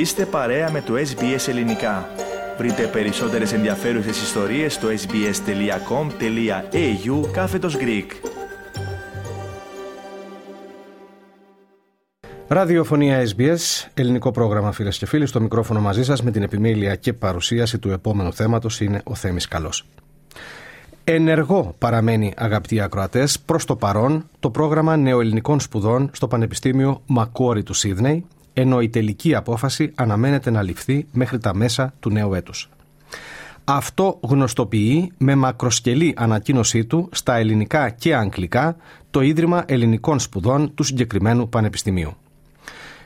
Είστε παρέα με το SBS Ελληνικά. Βρείτε περισσότερες ενδιαφέρουσες ιστορίες στο sbs.com.au κάθετος Greek. Ραδιοφωνία SBS, ελληνικό πρόγραμμα φίλες και φίλοι. Στο μικρόφωνο μαζί σας με την επιμέλεια και παρουσίαση του επόμενου θέματος είναι ο Θέμης Καλός. Ενεργό παραμένει, αγαπητοί ακροατές, προς το παρόν το πρόγραμμα νεοελληνικών σπουδών στο Πανεπιστήμιο Μακόρι του Σίδνεϊ, ενώ η τελική απόφαση αναμένεται να ληφθεί μέχρι τα μέσα του νέου έτους. Αυτό γνωστοποιεί με μακροσκελή ανακοίνωσή του στα ελληνικά και αγγλικά το Ίδρυμα Ελληνικών Σπουδών του συγκεκριμένου Πανεπιστημίου.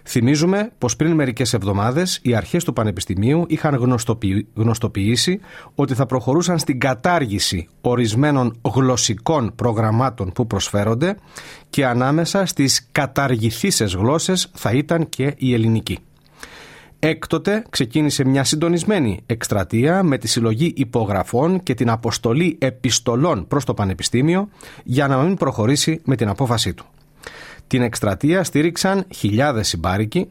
Θυμίζουμε πως πριν μερικές εβδομάδες οι αρχές του Πανεπιστημίου είχαν γνωστοποιήσει ότι θα προχωρούσαν στην κατάργηση ορισμένων γλωσσικών προγραμμάτων που προσφέρονται και ανάμεσα στις καταργηθήσεις γλώσσες θα ήταν και η ελληνική. Έκτοτε ξεκίνησε μια συντονισμένη εκστρατεία με τη συλλογή υπογραφών και την αποστολή επιστολών προς το Πανεπιστήμιο για να μην προχωρήσει με την απόφασή του. Την εκστρατεία στήριξαν χιλιάδες συμπάρικοι,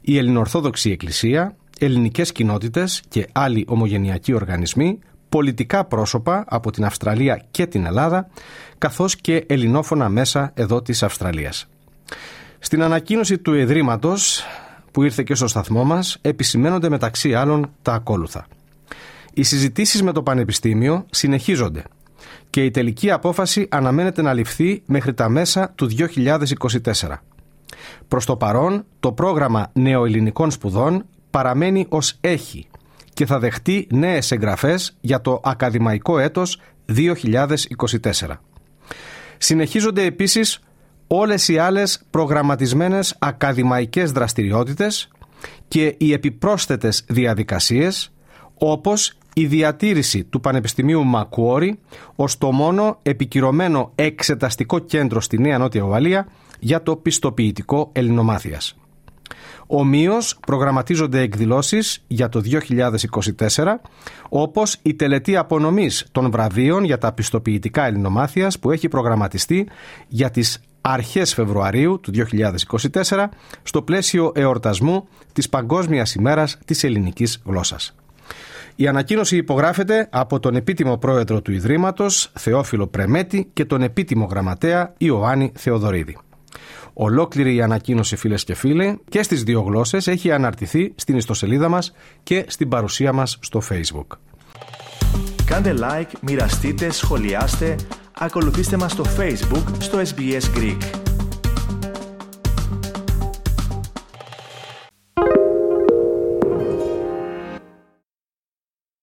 η Ελληνοορθόδοξη Εκκλησία, ελληνικές κοινότητες και άλλοι ομογενειακοί οργανισμοί, πολιτικά πρόσωπα από την Αυστραλία και την Ελλάδα, καθώς και ελληνόφωνα μέσα εδώ της Αυστραλίας. Στην ανακοίνωση του Ιδρύματος που ήρθε και στο σταθμό μας επισημένονται μεταξύ άλλων τα ακόλουθα. Οι συζητήσεις με το Πανεπιστήμιο συνεχίζονται και η τελική απόφαση αναμένεται να ληφθεί μέχρι τα μέσα του 2024. Προς το παρόν, το πρόγραμμα νεοελληνικών σπουδών παραμένει ως έχει και θα δεχτεί νέες εγγραφές για το ακαδημαϊκό έτος 2024. Συνεχίζονται επίσης όλες οι άλλες προγραμματισμένες ακαδημαϊκές δραστηριότητες και οι επιπρόσθετες διαδικασίες όπως η διατήρηση του Πανεπιστημίου Μακουόρι ως το μόνο επικυρωμένο εξεταστικό κέντρο στη Νέα Νότια Ουαλία για το πιστοποιητικό ελληνομάθειας. Ομοίως προγραμματίζονται εκδηλώσεις για το 2024 όπως η τελετή απονομής των βραβείων για τα πιστοποιητικά ελληνομάθειας που έχει προγραμματιστεί για τις αρχές Φεβρουαρίου του 2024 στο πλαίσιο εορτασμού της Παγκόσμιας ημέρας της ελληνικής γλώσσας. Η ανακοίνωση υπογράφεται από τον επίτιμο πρόεδρο του Ιδρύματος Θεόφιλο Πρεμέτη και τον επίτιμο γραμματέα Ιωάννη Θεοδωρίδη. Ολόκληρη η ανακοίνωση φίλες και φίλοι και στις δύο γλώσσες έχει αναρτηθεί στην ιστοσελίδα μας και στην παρουσία μας στο facebook. Κάντε like, μοιραστείτε, σχολιάστε, ακολουθήστε μας στο facebook στο SBS Greek.